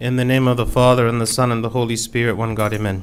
In the name of the Father, and the Son, and the Holy Spirit, one God, amen.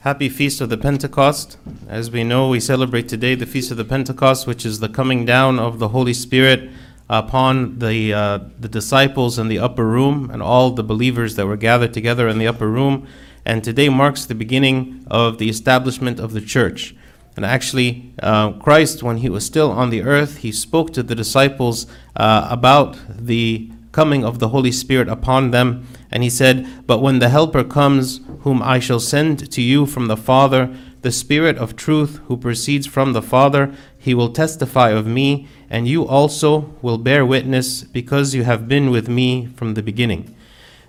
Happy Feast of the Pentecost. As we know, we celebrate today the Feast of the Pentecost, which is the coming down of the Holy Spirit upon the, uh, the disciples in the upper room and all the believers that were gathered together in the upper room. And today marks the beginning of the establishment of the church. And actually, uh, Christ, when he was still on the earth, he spoke to the disciples uh, about the coming of the Holy Spirit upon them. And he said, But when the Helper comes, whom I shall send to you from the Father, the Spirit of truth who proceeds from the Father, he will testify of me, and you also will bear witness, because you have been with me from the beginning.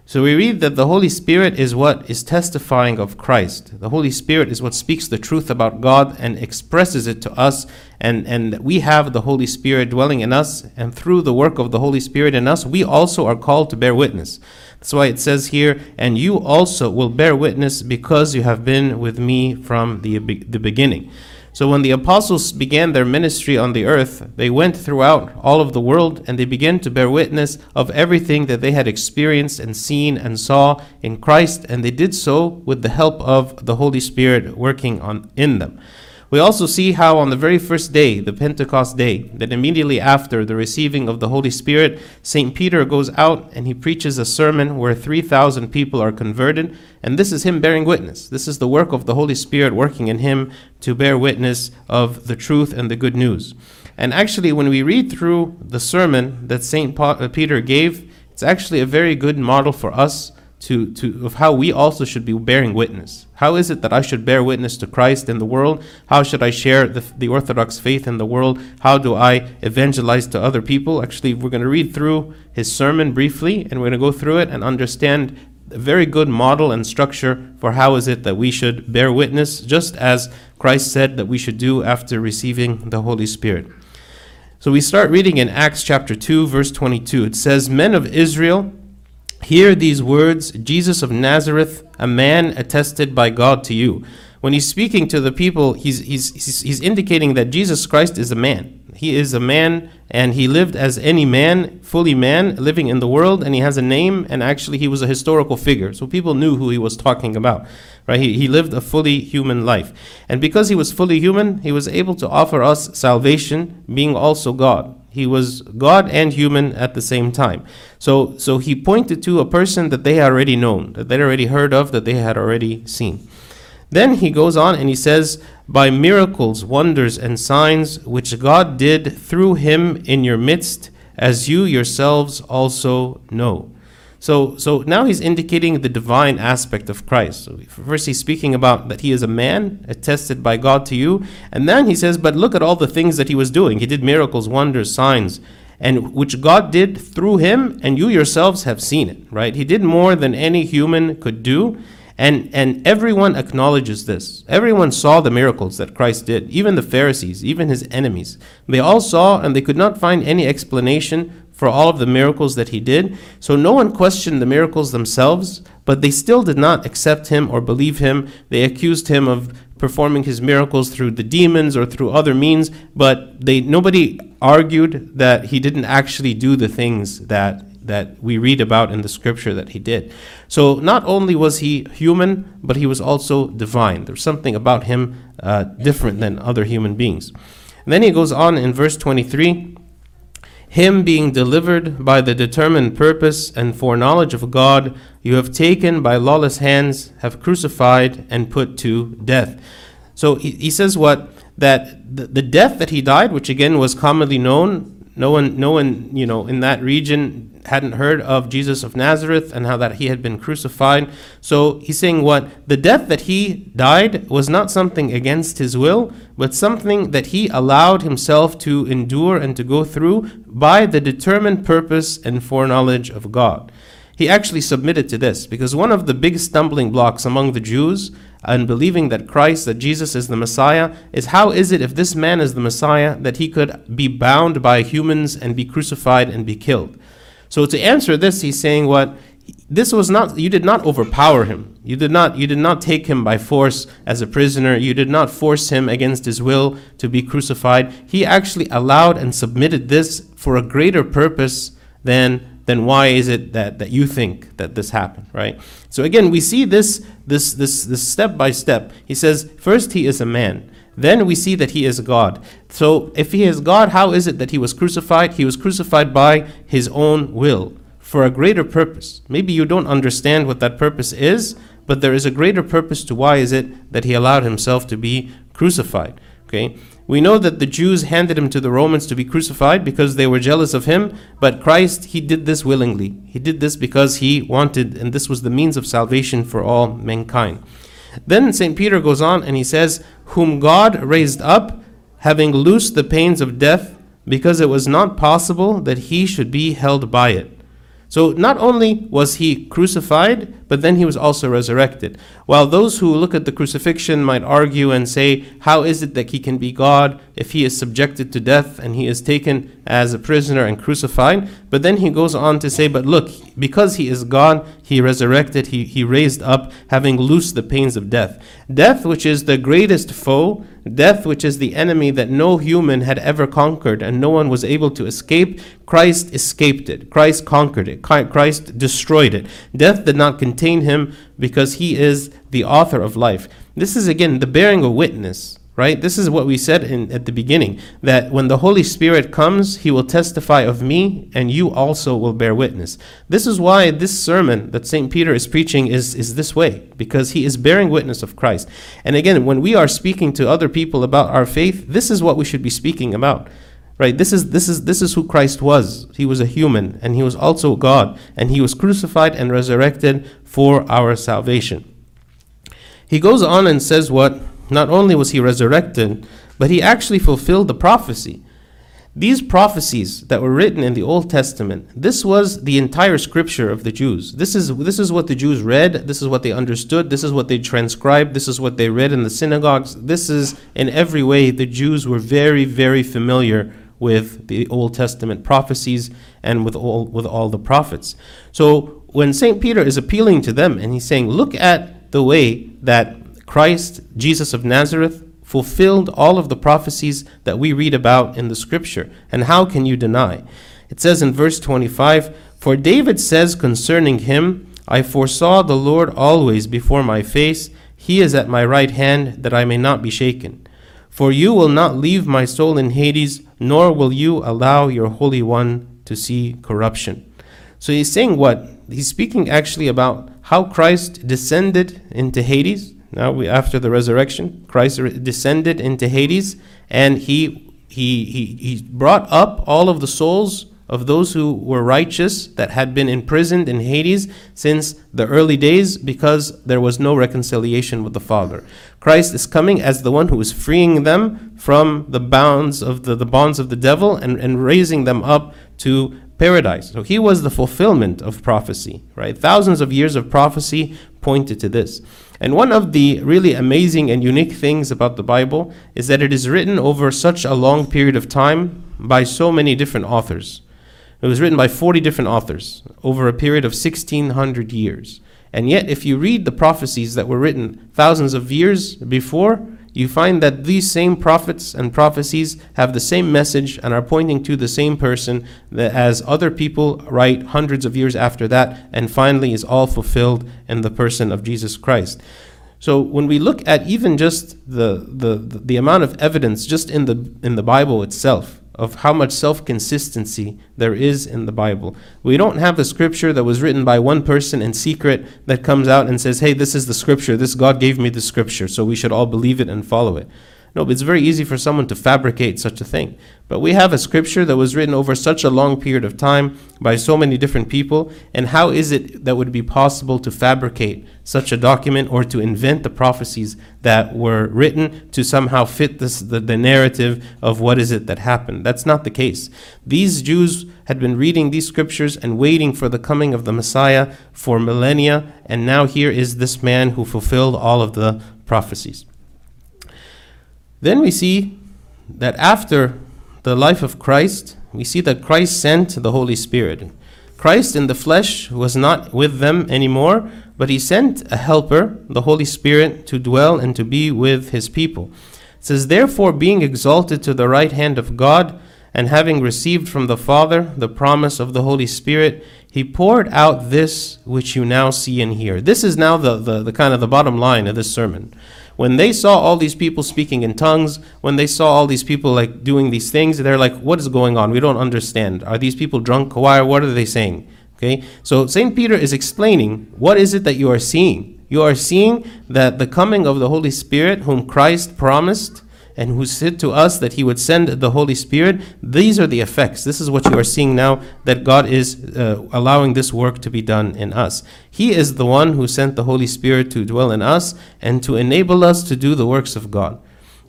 So we read that the Holy Spirit is what is testifying of Christ. The Holy Spirit is what speaks the truth about God and expresses it to us, and, and we have the Holy Spirit dwelling in us, and through the work of the Holy Spirit in us, we also are called to bear witness. That's why it says here, and you also will bear witness because you have been with me from the, the beginning. So when the apostles began their ministry on the earth, they went throughout all of the world and they began to bear witness of everything that they had experienced and seen and saw in Christ, and they did so with the help of the Holy Spirit working on in them. We also see how on the very first day, the Pentecost day, that immediately after the receiving of the Holy Spirit, St. Peter goes out and he preaches a sermon where 3,000 people are converted. And this is him bearing witness. This is the work of the Holy Spirit working in him to bear witness of the truth and the good news. And actually, when we read through the sermon that St. Uh, Peter gave, it's actually a very good model for us to, to of how we also should be bearing witness. How is it that I should bear witness to Christ in the world? How should I share the, the Orthodox faith in the world? How do I evangelize to other people? Actually, we're going to read through his sermon briefly, and we're going to go through it and understand a very good model and structure for how is it that we should bear witness, just as Christ said that we should do after receiving the Holy Spirit. So we start reading in Acts chapter 2, verse 22. It says, Men of Israel, Hear these words Jesus of Nazareth, a man attested by God to you. When he's speaking to the people, he's, he's, he's, he's indicating that Jesus Christ is a man. He is a man and he lived as any man, fully man, living in the world, and he has a name, and actually he was a historical figure. So people knew who he was talking about. Right? He, he lived a fully human life. And because he was fully human, he was able to offer us salvation, being also God. He was God and human at the same time. So, so he pointed to a person that they had already known, that they already heard of, that they had already seen. Then he goes on and he says, By miracles, wonders, and signs which God did through him in your midst, as you yourselves also know. So, so now he's indicating the divine aspect of Christ. So first, he's speaking about that he is a man attested by God to you, and then he says, "But look at all the things that he was doing. He did miracles, wonders, signs, and which God did through him, and you yourselves have seen it. Right? He did more than any human could do." And, and everyone acknowledges this. Everyone saw the miracles that Christ did, even the Pharisees, even his enemies. They all saw and they could not find any explanation for all of the miracles that he did. So no one questioned the miracles themselves, but they still did not accept him or believe him. They accused him of performing his miracles through the demons or through other means, but they nobody argued that he didn't actually do the things that that we read about in the scripture that he did. So not only was he human, but he was also divine. There's something about him uh, different than other human beings. And then he goes on in verse 23 him being delivered by the determined purpose and foreknowledge of God, you have taken by lawless hands, have crucified and put to death. So he, he says what? That the, the death that he died, which again was commonly known, no one, no one, you know, in that region hadn't heard of Jesus of Nazareth and how that he had been crucified. So he's saying what? The death that he died was not something against his will, but something that he allowed himself to endure and to go through by the determined purpose and foreknowledge of God. He actually submitted to this because one of the big stumbling blocks among the Jews and believing that Christ, that Jesus is the Messiah, is how is it if this man is the Messiah that he could be bound by humans and be crucified and be killed? So to answer this, he's saying what this was not you did not overpower him. You did not you did not take him by force as a prisoner. You did not force him against his will to be crucified. He actually allowed and submitted this for a greater purpose than then why is it that, that you think that this happened, right? So again, we see this, this, this, this step by step. He says, first, he is a man. Then we see that he is God. So if he is God, how is it that he was crucified? He was crucified by his own will for a greater purpose. Maybe you don't understand what that purpose is, but there is a greater purpose to why is it that he allowed himself to be crucified. Okay? We know that the Jews handed him to the Romans to be crucified because they were jealous of him, but Christ, he did this willingly. He did this because he wanted, and this was the means of salvation for all mankind. Then St. Peter goes on and he says, Whom God raised up, having loosed the pains of death, because it was not possible that he should be held by it. So not only was he crucified, but then he was also resurrected. While those who look at the crucifixion might argue and say, How is it that he can be God if he is subjected to death and he is taken as a prisoner and crucified? But then he goes on to say, But look, because he is God, he resurrected, he, he raised up, having loosed the pains of death. Death, which is the greatest foe, death, which is the enemy that no human had ever conquered and no one was able to escape, Christ escaped it. Christ conquered it. Christ destroyed it. Death did not contain him because he is the author of life. This is again the bearing of witness, right? This is what we said in, at the beginning that when the Holy Spirit comes, he will testify of me, and you also will bear witness. This is why this sermon that St. Peter is preaching is, is this way, because he is bearing witness of Christ. And again, when we are speaking to other people about our faith, this is what we should be speaking about right this is this is this is who christ was he was a human and he was also god and he was crucified and resurrected for our salvation he goes on and says what not only was he resurrected, but he actually fulfilled the prophecy. These prophecies that were written in the Old Testament, this was the entire scripture of the Jews. This is, this is what the Jews read, this is what they understood, this is what they transcribed, this is what they read in the synagogues. This is, in every way, the Jews were very, very familiar with the Old Testament prophecies and with all, with all the prophets. So when St. Peter is appealing to them and he's saying, look at the way that Christ, Jesus of Nazareth, fulfilled all of the prophecies that we read about in the scripture. And how can you deny? It says in verse 25 For David says concerning him, I foresaw the Lord always before my face. He is at my right hand, that I may not be shaken. For you will not leave my soul in Hades, nor will you allow your Holy One to see corruption. So he's saying what? He's speaking actually about how Christ descended into Hades now, we, after the resurrection, Christ descended into Hades and he, he, he, he brought up all of the souls of those who were righteous that had been imprisoned in Hades since the early days because there was no reconciliation with the Father. Christ is coming as the one who is freeing them from the bounds of the, the bonds of the devil and, and raising them up to paradise. So he was the fulfillment of prophecy, right? Thousands of years of prophecy pointed to this. And one of the really amazing and unique things about the Bible is that it is written over such a long period of time by so many different authors. It was written by 40 different authors over a period of 1600 years. And yet, if you read the prophecies that were written thousands of years before, you find that these same prophets and prophecies have the same message and are pointing to the same person as other people write hundreds of years after that, and finally is all fulfilled in the person of Jesus Christ. So when we look at even just the, the, the amount of evidence just in the, in the Bible itself, of how much self consistency there is in the Bible. We don't have a scripture that was written by one person in secret that comes out and says, hey, this is the scripture, this God gave me the scripture, so we should all believe it and follow it. No, it's very easy for someone to fabricate such a thing. But we have a scripture that was written over such a long period of time by so many different people, and how is it that would be possible to fabricate such a document or to invent the prophecies that were written to somehow fit this, the, the narrative of what is it that happened? That's not the case. These Jews had been reading these scriptures and waiting for the coming of the Messiah for millennia, and now here is this man who fulfilled all of the prophecies. Then we see that after the life of Christ, we see that Christ sent the Holy Spirit. Christ in the flesh was not with them anymore, but he sent a helper, the Holy Spirit, to dwell and to be with his people. It says, Therefore, being exalted to the right hand of God, and having received from the Father the promise of the Holy Spirit, He poured out this which you now see and hear. This is now the, the, the kind of the bottom line of this sermon. When they saw all these people speaking in tongues, when they saw all these people like doing these things, they're like, what is going on? We don't understand. Are these people drunk? Why? What are they saying? Okay. So St. Peter is explaining what is it that you are seeing? You are seeing that the coming of the Holy Spirit, whom Christ promised, and who said to us that he would send the Holy Spirit, these are the effects. This is what you are seeing now that God is uh, allowing this work to be done in us. He is the one who sent the Holy Spirit to dwell in us and to enable us to do the works of God.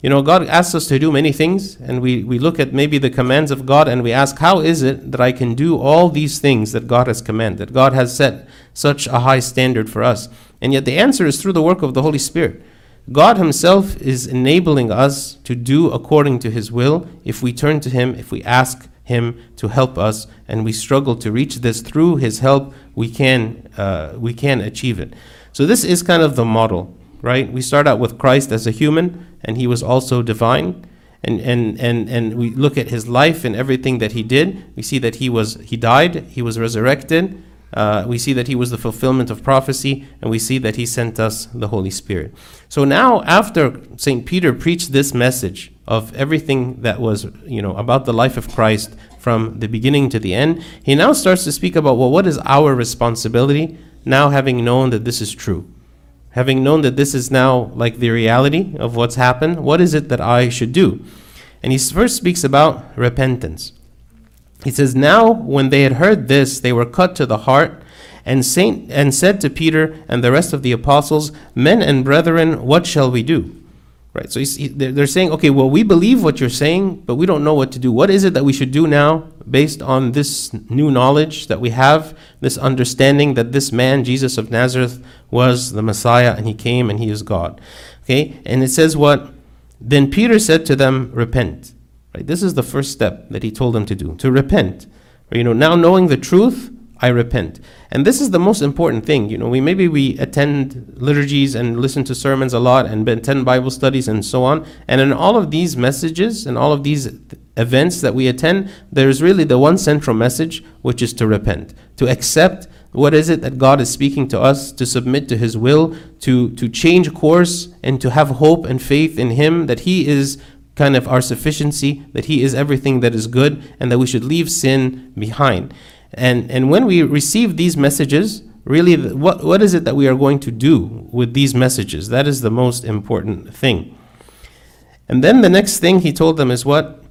You know, God asks us to do many things, and we, we look at maybe the commands of God and we ask, How is it that I can do all these things that God has commanded? God has set such a high standard for us. And yet the answer is through the work of the Holy Spirit. God Himself is enabling us to do according to His will if we turn to Him, if we ask Him to help us, and we struggle to reach this through His help, we can, uh, we can achieve it. So, this is kind of the model, right? We start out with Christ as a human, and He was also divine. And, and, and, and we look at his life and everything that he did. We see that he was he died, he was resurrected, uh, we see that he was the fulfillment of prophecy, and we see that he sent us the Holy Spirit. So now, after St. Peter preached this message of everything that was, you know, about the life of Christ from the beginning to the end, he now starts to speak about, well, what is our responsibility now having known that this is true? Having known that this is now like the reality of what's happened, what is it that I should do? And he first speaks about repentance. He says, Now when they had heard this, they were cut to the heart, and, Saint, and said to Peter and the rest of the apostles, Men and brethren, what shall we do? Right, so they're saying, okay, well, we believe what you're saying, but we don't know what to do. What is it that we should do now based on this new knowledge that we have, this understanding that this man, Jesus of Nazareth, was the Messiah and he came and he is God? Okay, and it says what? Then Peter said to them, Repent Right? This is the first step that he told them to do, to repent. You know, now knowing the truth, I repent. And this is the most important thing. You know, we maybe we attend liturgies and listen to sermons a lot and attend Bible studies and so on. And in all of these messages and all of these events that we attend, there's really the one central message, which is to repent, to accept what is it that God is speaking to us, to submit to His will, to, to change course, and to have hope and faith in Him that He is kind of our sufficiency, that He is everything that is good, and that we should leave sin behind. And, and when we receive these messages, really, what, what is it that we are going to do with these messages? That is the most important thing. And then the next thing He told them is what?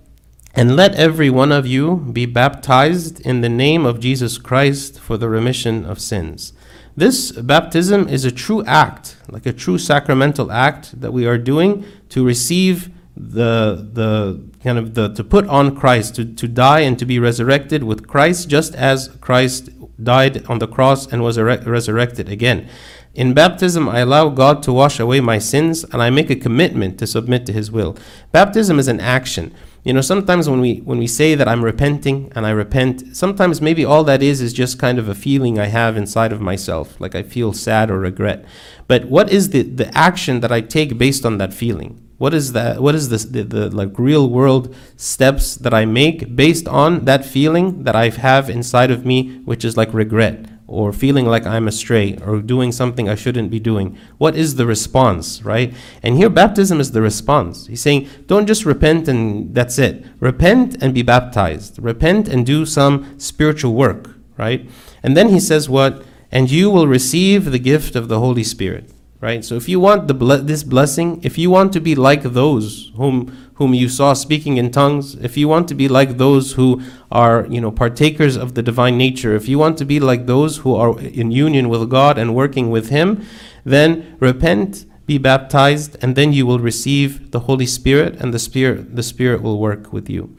And let every one of you be baptized in the name of Jesus Christ for the remission of sins. This baptism is a true act, like a true sacramental act that we are doing to receive the the kind of the to put on Christ to, to die and to be resurrected with Christ just as Christ died on the cross and was resurrected again. In baptism, I allow God to wash away my sins and I make a commitment to submit to His will. Baptism is an action. You know, sometimes when we when we say that I'm repenting and I repent, sometimes maybe all that is is just kind of a feeling I have inside of myself, like I feel sad or regret. But what is the the action that I take based on that feeling? What is that? What is this? The, the like real world steps that I make based on that feeling that I have inside of me, which is like regret or feeling like I'm astray or doing something I shouldn't be doing. What is the response, right? And here, baptism is the response. He's saying, don't just repent and that's it. Repent and be baptized. Repent and do some spiritual work, right? And then he says, what? And you will receive the gift of the Holy Spirit right? So if you want the ble- this blessing, if you want to be like those whom whom you saw speaking in tongues, if you want to be like those who are, you know, partakers of the divine nature, if you want to be like those who are in union with God and working with him, then repent, be baptized, and then you will receive the Holy Spirit and the Spirit the Spirit will work with you.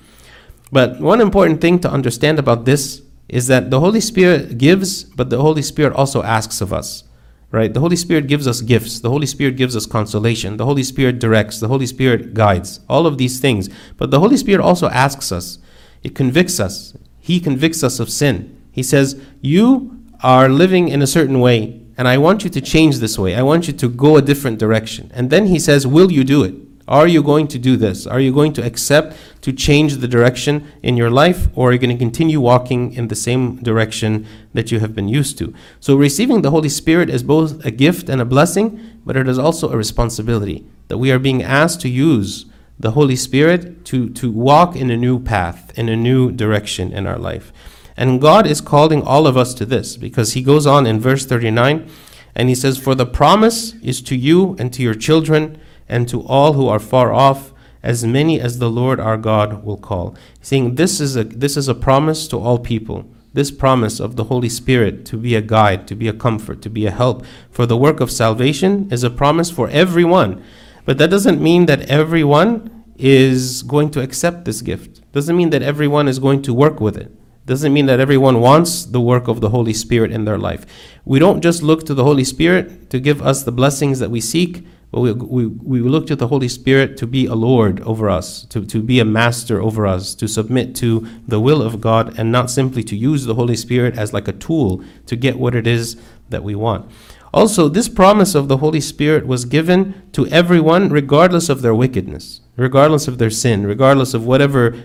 But one important thing to understand about this is that the Holy Spirit gives, but the Holy Spirit also asks of us right? The Holy Spirit gives us gifts. The Holy Spirit gives us consolation. The Holy Spirit directs. The Holy Spirit guides. All of these things. But the Holy Spirit also asks us, it convicts us. He convicts us of sin. He says, You are living in a certain way, and I want you to change this way. I want you to go a different direction. And then He says, Will you do it? Are you going to do this? Are you going to accept to change the direction in your life, or are you going to continue walking in the same direction that you have been used to? So, receiving the Holy Spirit is both a gift and a blessing, but it is also a responsibility that we are being asked to use the Holy Spirit to, to walk in a new path, in a new direction in our life. And God is calling all of us to this because He goes on in verse 39 and He says, For the promise is to you and to your children and to all who are far off, as many as the Lord our God will call. Saying this is a, this is a promise to all people. This promise of the Holy Spirit to be a guide, to be a comfort, to be a help for the work of salvation is a promise for everyone. But that doesn't mean that everyone is going to accept this gift. Doesn't mean that everyone is going to work with it. Doesn't mean that everyone wants the work of the Holy Spirit in their life. We don't just look to the Holy Spirit to give us the blessings that we seek, we, we, we look to the Holy Spirit to be a Lord over us, to, to be a master over us, to submit to the will of God, and not simply to use the Holy Spirit as like a tool to get what it is that we want. Also, this promise of the Holy Spirit was given to everyone, regardless of their wickedness, regardless of their sin, regardless of whatever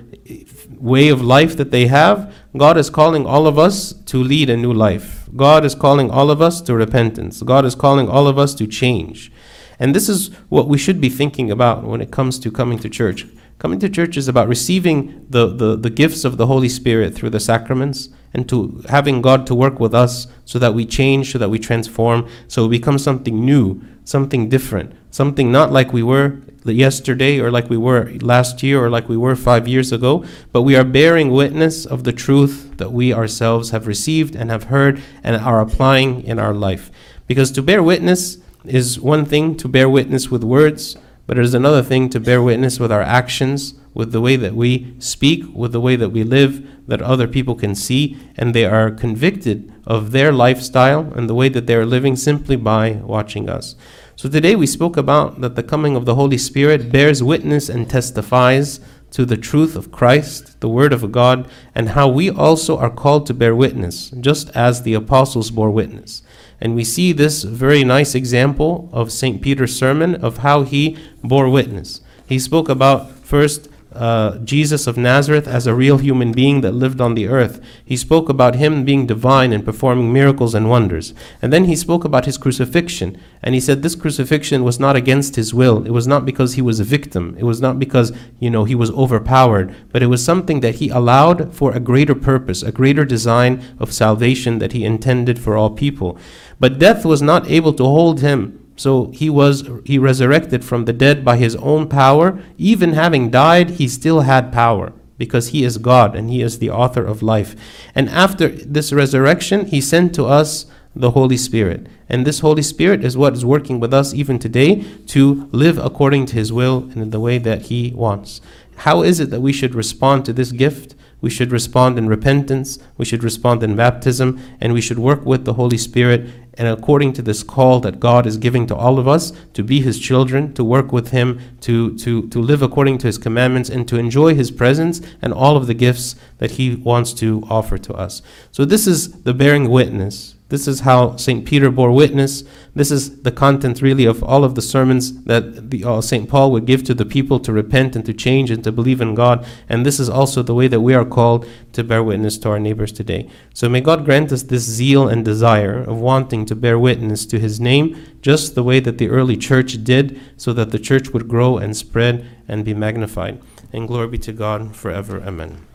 way of life that they have. God is calling all of us to lead a new life. God is calling all of us to repentance. God is calling all of us to change. And this is what we should be thinking about when it comes to coming to church. Coming to church is about receiving the, the, the gifts of the Holy Spirit through the sacraments and to having God to work with us so that we change, so that we transform, so we become something new, something different, something not like we were yesterday or like we were last year or like we were five years ago, but we are bearing witness of the truth that we ourselves have received and have heard and are applying in our life. Because to bear witness is one thing to bear witness with words, but it is another thing to bear witness with our actions, with the way that we speak, with the way that we live, that other people can see, and they are convicted of their lifestyle and the way that they are living simply by watching us. So today we spoke about that the coming of the Holy Spirit bears witness and testifies to the truth of Christ, the Word of God, and how we also are called to bear witness, just as the apostles bore witness. And we see this very nice example of St. Peter's sermon of how he bore witness. He spoke about first uh, Jesus of Nazareth as a real human being that lived on the earth. He spoke about him being divine and performing miracles and wonders. And then he spoke about his crucifixion. And he said this crucifixion was not against his will. It was not because he was a victim. It was not because, you know, he was overpowered. But it was something that he allowed for a greater purpose, a greater design of salvation that he intended for all people. But death was not able to hold him so he was he resurrected from the dead by his own power. Even having died, he still had power because he is God and he is the author of life. And after this resurrection, he sent to us the Holy Spirit. And this Holy Spirit is what is working with us even today to live according to his will and in the way that he wants. How is it that we should respond to this gift? We should respond in repentance, we should respond in baptism, and we should work with the Holy Spirit and according to this call that God is giving to all of us to be His children, to work with Him, to, to, to live according to His commandments, and to enjoy His presence and all of the gifts that He wants to offer to us. So, this is the bearing witness this is how St. Peter bore witness. This is the content, really, of all of the sermons that uh, St. Paul would give to the people to repent and to change and to believe in God. And this is also the way that we are called to bear witness to our neighbors today. So may God grant us this zeal and desire of wanting to bear witness to His name, just the way that the early church did, so that the church would grow and spread and be magnified. And glory be to God forever. Amen.